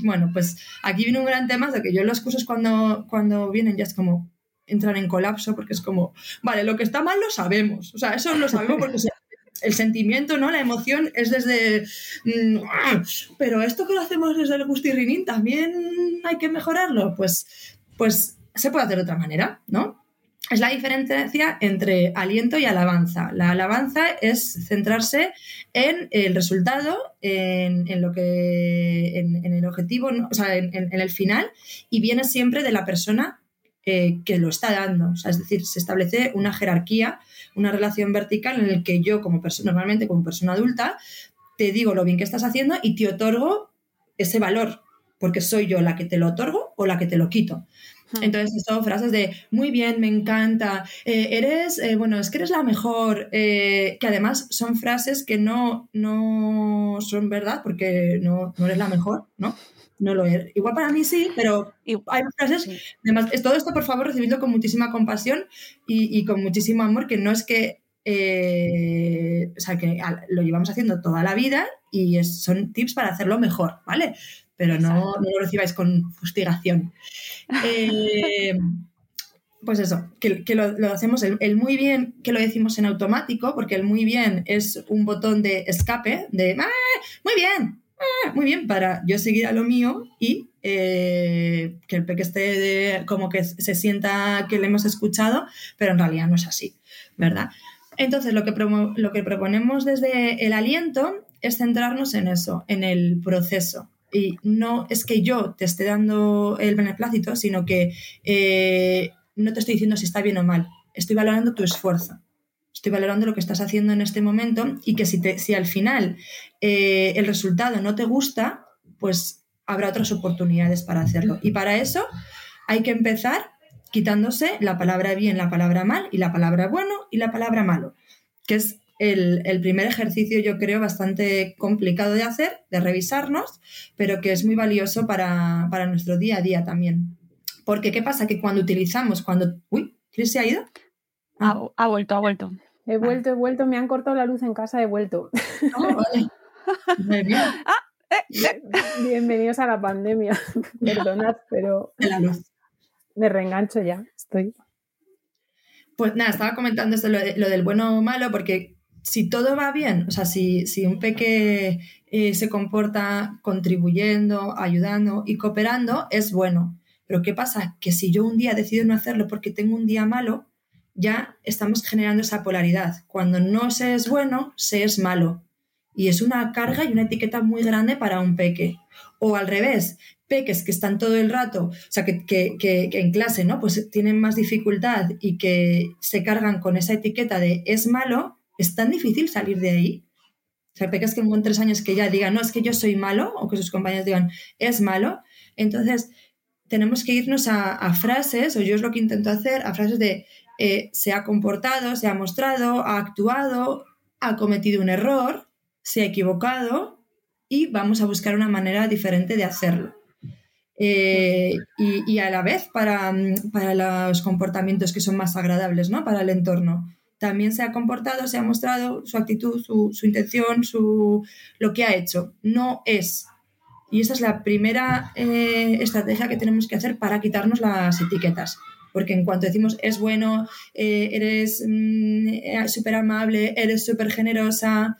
Bueno, pues aquí viene un gran tema de que yo los cursos cuando, cuando vienen ya es como entran en colapso porque es como, vale, lo que está mal lo sabemos, o sea, eso lo sabemos porque el sentimiento, ¿no? La emoción es desde, mm, pero esto que lo hacemos desde el gustirrinín también hay que mejorarlo, pues, pues se puede hacer de otra manera, ¿no? Es la diferencia entre aliento y alabanza. La alabanza es centrarse en el resultado, en, lo que, en, el objetivo, ¿no? o sea, en el final, y viene siempre de la persona eh, que lo está dando. O sea, es decir, se establece una jerarquía, una relación vertical en el que yo, como persona, normalmente como persona adulta, te digo lo bien que estás haciendo y te otorgo ese valor, porque soy yo la que te lo otorgo o la que te lo quito. Entonces, son frases de muy bien, me encanta, eh, eres, eh, bueno, es que eres la mejor, eh, que además son frases que no, no son verdad porque no, no eres la mejor, ¿no? No lo eres. Igual para mí sí, pero hay frases. sí. Además, es- todo esto, por favor, recibidlo con muchísima compasión y, y con muchísimo amor, que no es que. eh, o sea, que lo llevamos haciendo toda la vida y es- son tips para hacerlo mejor, ¿vale? Pero no, no lo recibáis con fustigación. Eh, pues eso, que, que lo, lo hacemos el, el muy bien, que lo decimos en automático, porque el muy bien es un botón de escape, de "Ah, muy bien, ah, muy bien, para yo seguir a lo mío y eh, que el peque esté de- como que se sienta que le hemos escuchado, pero en realidad no es así, ¿verdad? Entonces, lo que, lo que proponemos desde el aliento es centrarnos en eso, en el proceso. Y no es que yo te esté dando el beneplácito, sino que eh, no te estoy diciendo si está bien o mal. Estoy valorando tu esfuerzo. Estoy valorando lo que estás haciendo en este momento y que si, te, si al final eh, el resultado no te gusta, pues habrá otras oportunidades para hacerlo. Y para eso hay que empezar quitándose la palabra bien, la palabra mal y la palabra bueno y la palabra malo, que es el, primer ejercicio, yo creo, bastante complicado de hacer, de revisarnos, pero que es muy valioso para, nuestro día a día también. Porque, ¿qué pasa? Que cuando utilizamos, cuando... Uy, ¿Chris se ha ido? Ha, vuelto, ha vuelto. He vuelto, he vuelto, me han cortado la luz en casa, he vuelto. Oh, ah, eh, eh. Bienvenidos a la pandemia. Perdonad, pero me reengancho ya, estoy. Pues nada, estaba comentando esto, lo, del bueno o malo, porque si todo va bien, o sea, si, un peque eh, se comporta contribuyendo, ayudando y cooperando, es bueno. Pero ¿qué pasa? Que si yo un día decido no hacerlo porque tengo un día malo, ya estamos generando esa polaridad. Cuando no se es bueno, se es malo. Y es una carga y una etiqueta muy grande para un peque. O al revés, peques que están todo el rato, o sea, que, en clase, ¿no? Pues tienen más dificultad y que se cargan con esa etiqueta de es malo, es tan difícil salir de ahí. O sea, peques que con tres años que ya digan, no, es que yo soy malo, o que sus compañeros digan, es malo. Entonces, tenemos que irnos a, frases, o yo es lo que intento hacer, a frases de eh, se ha comportado, se ha mostrado, ha actuado, ha cometido un error, se ha equivocado y vamos a buscar una manera diferente de hacerlo. Eh, y, a la vez para, los comportamientos que son más agradables ¿no? para el entorno. También se ha comportado, se ha mostrado su actitud, su, intención, su, lo que ha hecho. No es. Y esa es la primera eh, estrategia que tenemos que hacer para quitarnos las etiquetas. Porque en cuanto decimos es bueno, eh, eres mm, súper amable, eres súper generosa,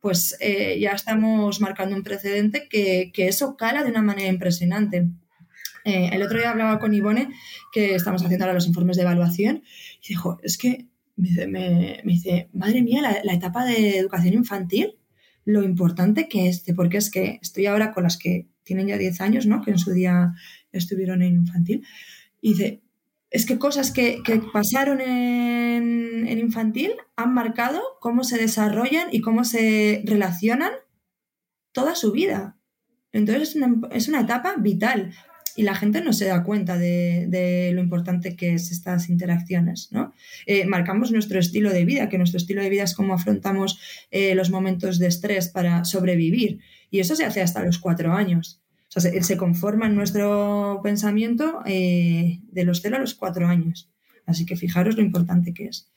pues eh, ya estamos marcando un precedente que, eso cala de una manera impresionante. Eh, el otro día hablaba con Ivone, que estamos haciendo ahora los informes de evaluación, y dijo, es que me dice, madre mía, la, etapa de educación infantil, lo importante que es, porque es que estoy ahora con las que tienen ya 10 años, ¿no? que en su día estuvieron en infantil, y dice, es que cosas que, pasaron en, infantil han marcado cómo se desarrollan y cómo se relacionan toda su vida. Entonces es una, etapa vital y la gente no se da cuenta de, lo importante que es estas interacciones. ¿no? Eh, marcamos nuestro estilo de vida, que nuestro estilo de vida es cómo afrontamos eh, los momentos de estrés para sobrevivir. Y eso se hace hasta los cuatro años. O sea, se, conforma en nuestro pensamiento eh, de los cero a los cuatro años. Así que fijaros lo importante que es.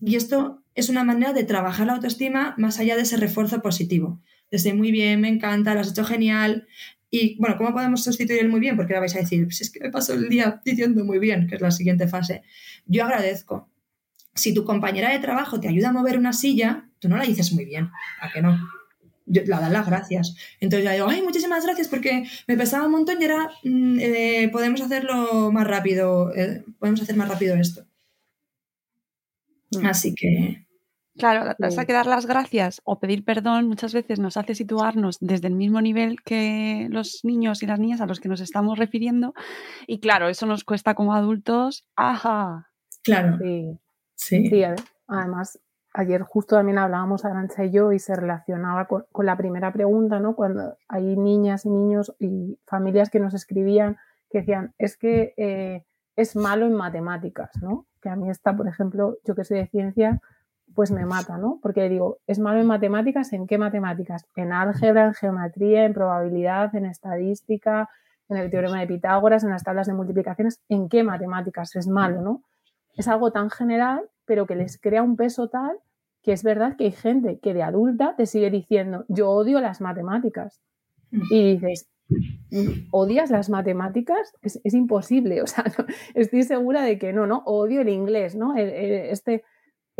Y esto es una manera de trabajar la autoestima más allá de ese refuerzo positivo. Desde muy bien, me encanta, lo has hecho genial. Y bueno, ¿cómo podemos sustituir el muy bien? Porque ahora vais a decir, pues es que me paso el día diciendo muy bien, que es la siguiente fase. Yo agradezco. Si tu compañera de trabajo te ayuda a mover una silla, tú no la dices muy bien, ¿a que no? la dan las gracias. Entonces ya digo, ay, muchísimas gracias porque me pesaba un montón y era, mm, eh, podemos hacerlo más rápido, eh, podemos hacer más rápido esto. Mm. Así que... Claro, hasta que dar las gracias o pedir perdón muchas veces nos hace situarnos desde el mismo nivel que los niños y las niñas a los que nos estamos refiriendo. Y claro, eso nos cuesta como adultos. ¡Ajá! Claro. Sí. Sí. sí además, ayer justo también hablábamos Arancha y yo y se relacionaba con, la primera pregunta, ¿no? Cuando hay niñas y niños y familias que nos escribían que decían, es que eh, es malo en matemáticas, ¿no? Que a mí está, por ejemplo, yo que soy de ciencia, pues me mata, ¿no? Porque digo, ¿es malo en matemáticas? ¿En qué matemáticas? En álgebra, en geometría, en probabilidad, en estadística, en el teorema de Pitágoras, en las tablas de multiplicaciones. ¿En qué matemáticas es malo, no? Es algo tan general pero que les crea un peso tal que es verdad que hay gente que de adulta te sigue diciendo, yo odio las matemáticas. Mm. Y dices, ¿odias las matemáticas? Es, imposible, o sea, estoy segura de que no, ¿no? Odio el inglés, ¿no? este,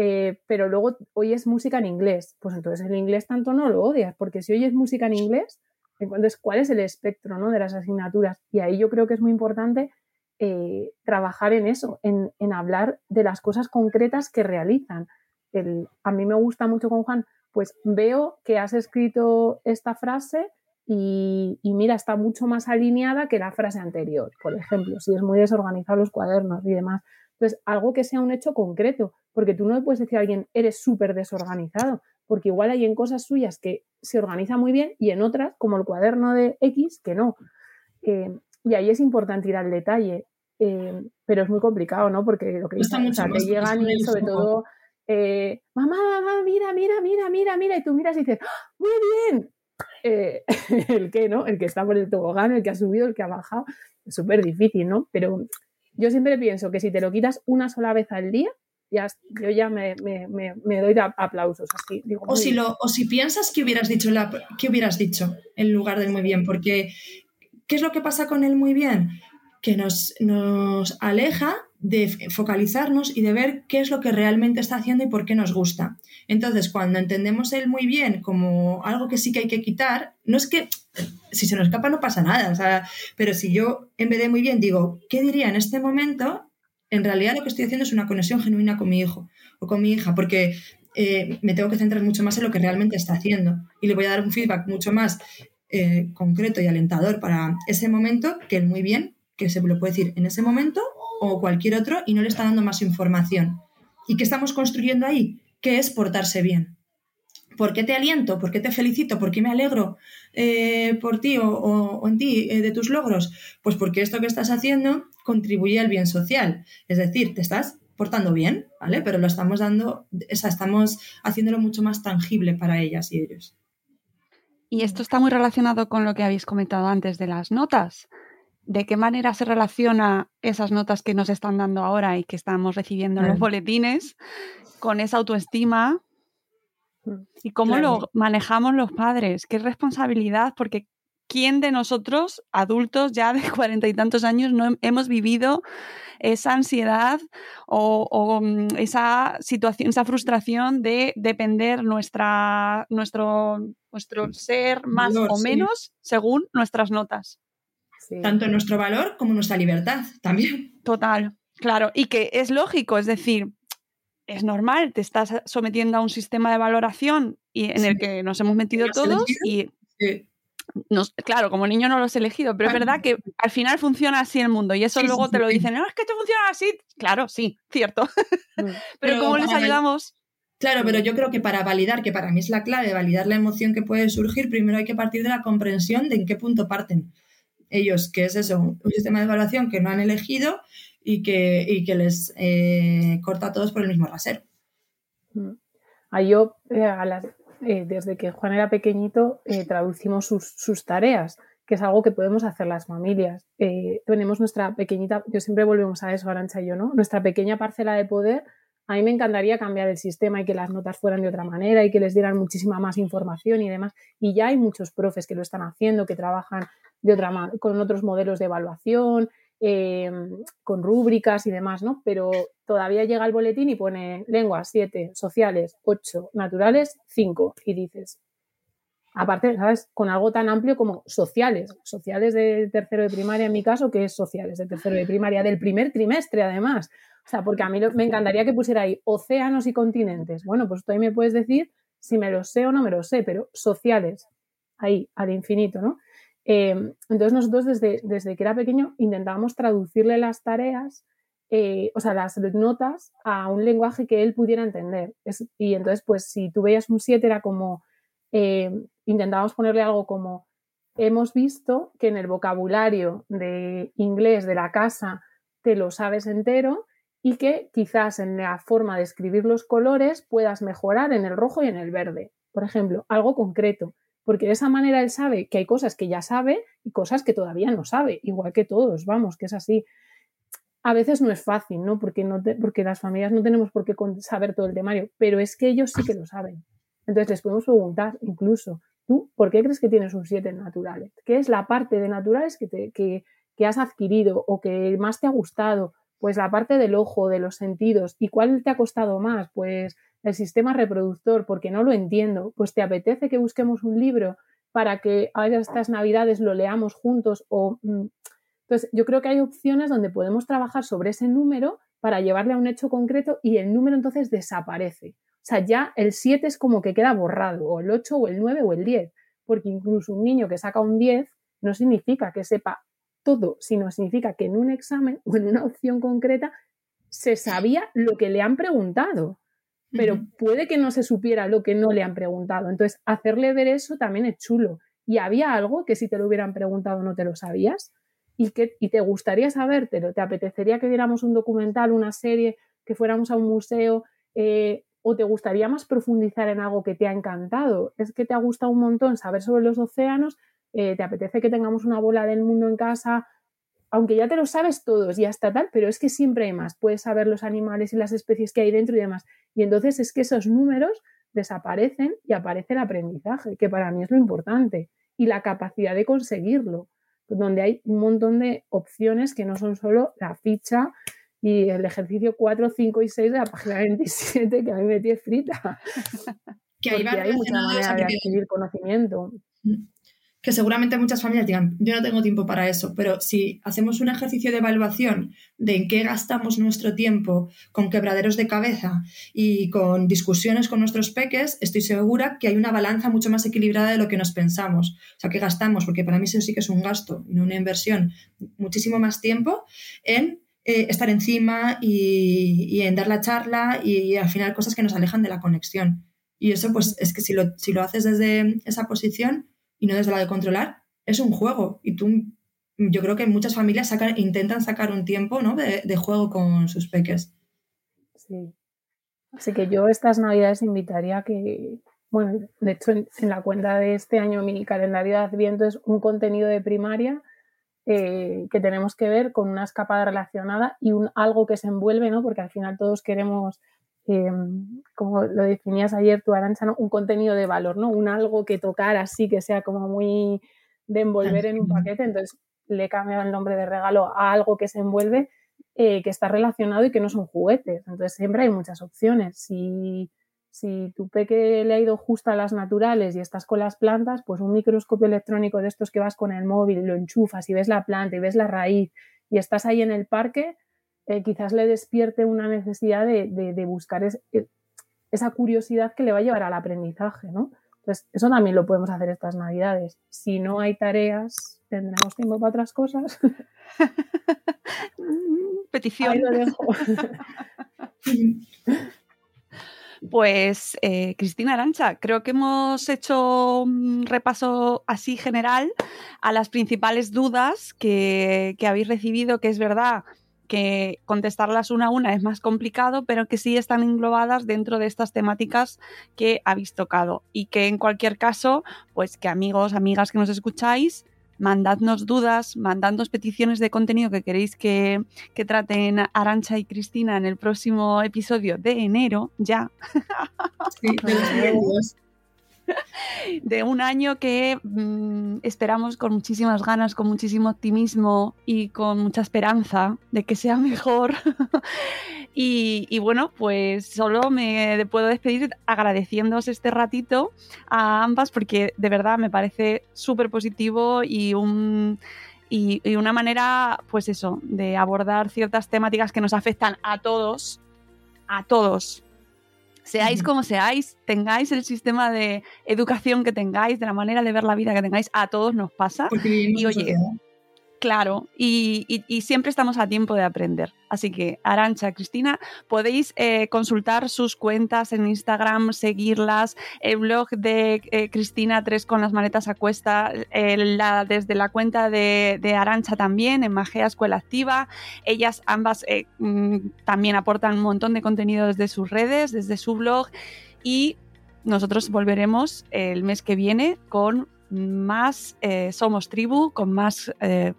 eh, pero luego oyes música en inglés, pues entonces el inglés tanto no lo odias, porque si oyes música en inglés, entonces, ¿cuál es el espectro ¿no? de las asignaturas? Y ahí yo creo que es muy importante eh, trabajar en eso, en, hablar de las cosas concretas que realizan. a mí me gusta mucho con Juan, pues veo que has escrito esta frase y, mira, está mucho más alineada que la frase anterior, por ejemplo, si es muy desorganizado los cuadernos y demás. Pues algo que sea un hecho concreto, porque tú no le puedes decir a alguien, eres súper desorganizado, porque igual hay en cosas suyas que se organiza muy bien y en otras, como el cuaderno de X, que no. Eh, y ahí es importante ir al detalle. Eh, pero es muy complicado, ¿no? Porque lo que dicen, o sea, te llegan y sobre todo eh, mamá, mamá, mira, mira, mira, mira, mira, y tú miras y dices, ¡Ah, muy bien. El que, ¿no? El que está por el tobogán, el que ha subido, el que ha bajado, es súper difícil, ¿no? Pero yo siempre pienso que si te lo quitas una sola vez al día, ya, yo ya me, me, me, doy aplausos. Así, o, si lo, o si piensas que hubieras, dicho la, que hubieras dicho en lugar del muy bien, porque ¿qué es lo que pasa con el muy bien? Que nos, nos aleja de focalizarnos y de ver qué es lo que realmente está haciendo y por qué nos gusta. Entonces, cuando entendemos el muy bien como algo que sí que hay que quitar, no es que si se nos escapa no pasa nada, pero si yo en vez de muy bien digo, ¿qué diría en este momento? En realidad lo que estoy haciendo es una conexión genuina con mi hijo o con mi hija, porque eh, me tengo que centrar mucho más en lo que realmente está haciendo y le voy a dar un feedback mucho más eh, concreto y alentador para ese momento que el muy bien, que se lo puede decir en ese momento o cualquier otro y no le está dando más información. ¿Y qué estamos construyendo ahí? ¿Qué es portarse bien? ¿Por qué te aliento? ¿Por qué te felicito? ¿Por qué me alegro eh, por ti o, en ti eh, de tus logros? Pues porque esto que estás haciendo contribuye al bien social. Es decir, te estás portando bien, ¿vale? Pero lo estamos dando, o sea, estamos haciéndolo mucho más tangible para ellas y ellos. Y esto está muy relacionado con lo que habéis comentado antes de las notas de qué manera se relaciona esas notas que nos están dando ahora y que estamos recibiendo en los boletines con esa autoestima mm, y cómo lo manejamos los padres, qué responsabilidad, porque ¿quién de nosotros, adultos ya de cuarenta y tantos años, no hemos vivido esa ansiedad o, mm, esa situación, esa frustración de depender nuestra, nuestro, nuestro ser más o menos según nuestras notas? Tanto nuestro valor como nuestra libertad también. Total, claro, y que es lógico, es decir, es normal, te estás sometiendo a un sistema de valoración y en el que nos hemos metido todos y nos, claro, como niño no lo has elegido, pero es verdad que al final funciona así el mundo y eso luego te lo dicen, no, es que esto funciona así. Claro, sí, cierto. Mm. pero, ¿cómo les ayudamos? Claro, pero yo creo que para validar, que para mí es la clave, validar la emoción que puede surgir, primero hay que partir de la comprensión de en qué punto parten ellos, que es eso, un sistema de evaluación que no han elegido y que, que les eh, corta a todos por el mismo rasero. Mm. A yo, eh, eh, desde que Juan era pequeñito, traducimos sus, tareas, que es algo que podemos hacer las familias. tenemos nuestra pequeñita, yo siempre volvemos a eso, Arancha y yo, ¿no? Nuestra pequeña parcela de poder a mí me encantaría cambiar el sistema y que las notas fueran de otra manera y que les dieran muchísima más información y demás. Y ya hay muchos profes que lo están haciendo, que trabajan de otra con otros modelos de evaluación, em, con rúbricas y demás, ¿no? Pero todavía llega el boletín y pone lenguas 7, sociales 8, naturales 5 y dices, aparte, ¿sabes? Con algo tan amplio como sociales, sociales de tercero de primaria en mi caso, que es sociales de tercero de primaria, del primer trimestre además. O sea, porque a mí me encantaría que pusiera ahí océanos y continentes. Bueno, pues tú ahí me puedes decir si me lo sé o no me lo sé, pero sociales, ahí, al infinito, ¿no? Eh, entonces nosotros desde, desde que era pequeño intentábamos traducirle las tareas, eh, o sea, las notas a un lenguaje que él pudiera entender. y entonces, pues si tú veías un 7 era como, eh, intentábamos ponerle algo como, hemos visto que en el vocabulario de inglés de la casa te lo sabes entero y que quizás en la forma de escribir los colores puedas mejorar en el rojo y en el verde. Por ejemplo, algo concreto, porque de esa manera él sabe que hay cosas que ya sabe y cosas que todavía no sabe, igual que todos, vamos, que es así. A veces no es fácil, ¿no? Porque, no porque las familias no tenemos por qué saber todo el temario, pero es que ellos sí que lo saben. Entonces les podemos preguntar incluso, ¿tú por qué crees que tienes un 7 en naturales? ¿Qué es la parte de naturales que, te, que, que has adquirido o que más te ha gustado pues la parte del ojo, de los sentidos. ¿Y cuál te ha costado más? Pues el sistema reproductor, porque no lo entiendo. Pues te apetece que busquemos un libro para que a estas navidades lo leamos juntos o... Mm, entonces, yo creo que hay opciones donde podemos trabajar sobre ese número para llevarle a un hecho concreto y el número entonces desaparece. O sea, ya el 7 es como que queda borrado, o el 8, o el 9, o el 10, porque incluso un niño que saca un 10 no significa que sepa todo, sino significa que en un examen o en una opción concreta se sabía lo que le han preguntado, pero puede que no se supiera lo que no le han preguntado. Entonces, hacerle ver eso también es chulo. Y había algo que si te lo hubieran preguntado no te lo sabías y que y te gustaría sabértelo, te apetecería que viéramos un documental, una serie, que fuéramos a un museo, eh, ¿O te gustaría más profundizar en algo que te ha encantado? ¿Es que te ha gustado un montón saber sobre los océanos? Eh, ¿Te apetece que tengamos una bola del mundo en casa? Aunque ya te lo sabes todos y hasta tal, pero es que siempre hay más. Puedes saber los animales y las especies que hay dentro y demás. Y entonces es que esos números desaparecen y aparece el aprendizaje, que para mí es lo importante, y la capacidad de conseguirlo, donde hay un montón de opciones que no son solo la ficha y el ejercicio 4, 5 y 6 de la página 27 que a mí me tiene frita. que hay muchas maneras de adquirir conocimiento. Que seguramente muchas familias digan, yo no tengo tiempo para eso, pero si hacemos un ejercicio de evaluación de en qué gastamos nuestro tiempo con quebraderos de cabeza y con discusiones con nuestros peques, estoy segura que hay una balanza mucho más equilibrada de lo que nos pensamos. O sea, que gastamos, porque para mí eso sí que es un gasto y no una inversión, muchísimo más tiempo en eh, estar encima y, en dar la charla y, y al final cosas que nos alejan de la conexión. Y eso, pues, es que si lo, si lo haces desde esa posición, y no desde la de controlar, es un juego. Y tú, yo creo que muchas familias intentan sacar un tiempo ¿no? de, juego con sus peques. Sí. Así que yo estas navidades invitaría a que, bueno, de hecho en, la cuenta de este año mi calendario de Adviento es un contenido de primaria eh, que tenemos que ver con una escapada relacionada y un algo que se envuelve, ¿no? Porque al final todos queremos Em, como lo definías ayer tú, Arancha, un contenido de valor, ¿no? Un algo que tocar así, que sea como muy de envolver en un paquete. Entonces le he cambiado el nombre de regalo a algo que se envuelve, eh, que está relacionado y que no son juguetes. Entonces siempre hay muchas opciones. Si, si tu peque le ha ido justo a las naturales y estás con las plantas, pues un microscopio electrónico de estos que vas con el móvil, lo enchufas y ves la planta y ves la raíz y estás ahí en el parque, eh, quizás le despierte una necesidad de, buscar e, esa curiosidad que le va a llevar al aprendizaje, ¿no? Entonces, eso también lo podemos hacer estas navidades. Si no hay tareas, tendremos tiempo para otras cosas. Petición. Pues eh, Cristina Arancha, creo que hemos hecho un repaso así general a las principales dudas que, que habéis recibido, que es verdad que contestarlas una a una es más complicado, pero que sí están englobadas dentro de estas temáticas que habéis tocado. Y que en cualquier caso, pues que amigos, amigas que nos escucháis, mandadnos dudas, mandadnos peticiones de contenido que queréis que, que traten Arancha y Cristina en el próximo episodio de enero, ya. Sí, de los de un año que mm, esperamos con muchísimas ganas, con muchísimo optimismo y con mucha esperanza de que sea mejor. y, bueno, pues solo me puedo despedir agradeciéndoos este ratito a ambas porque de verdad me parece súper positivo y un... Y, y, una manera, pues eso, de abordar ciertas temáticas que nos afectan a todos, a todos, Seáis como seáis, tengáis el sistema de educación que tengáis, de la manera de ver la vida que tengáis, a todos nos pasa. y oye, Claro, y, siempre estamos a tiempo de aprender. Así que, Arancha, Cristina, podéis eh, consultar sus cuentas en Instagram, seguirlas, el blog de eh, Cristina 3 con las maletas a cuesta, la, desde la cuenta de, Arancha también, en Magea Escuela Activa. Ellas ambas eh, mm, también aportan un montón de contenido desde sus redes, desde su blog y nosotros volveremos el mes que viene con más eh, somos tribu, con más eh,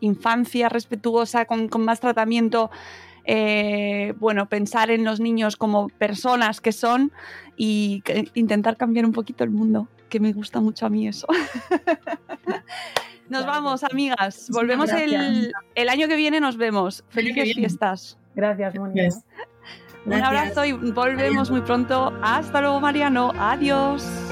infancia respetuosa, con, más tratamiento. Eh, bueno, pensar en los niños como personas que son y intentar cambiar un poquito el mundo, que me gusta mucho a mí eso. nos vamos, amigas. Volvemos el, año que viene, nos vemos. Felices fiestas. Gracias, Mónica. Un abrazo y volvemos muy pronto. Hasta luego, Mariano. Adiós.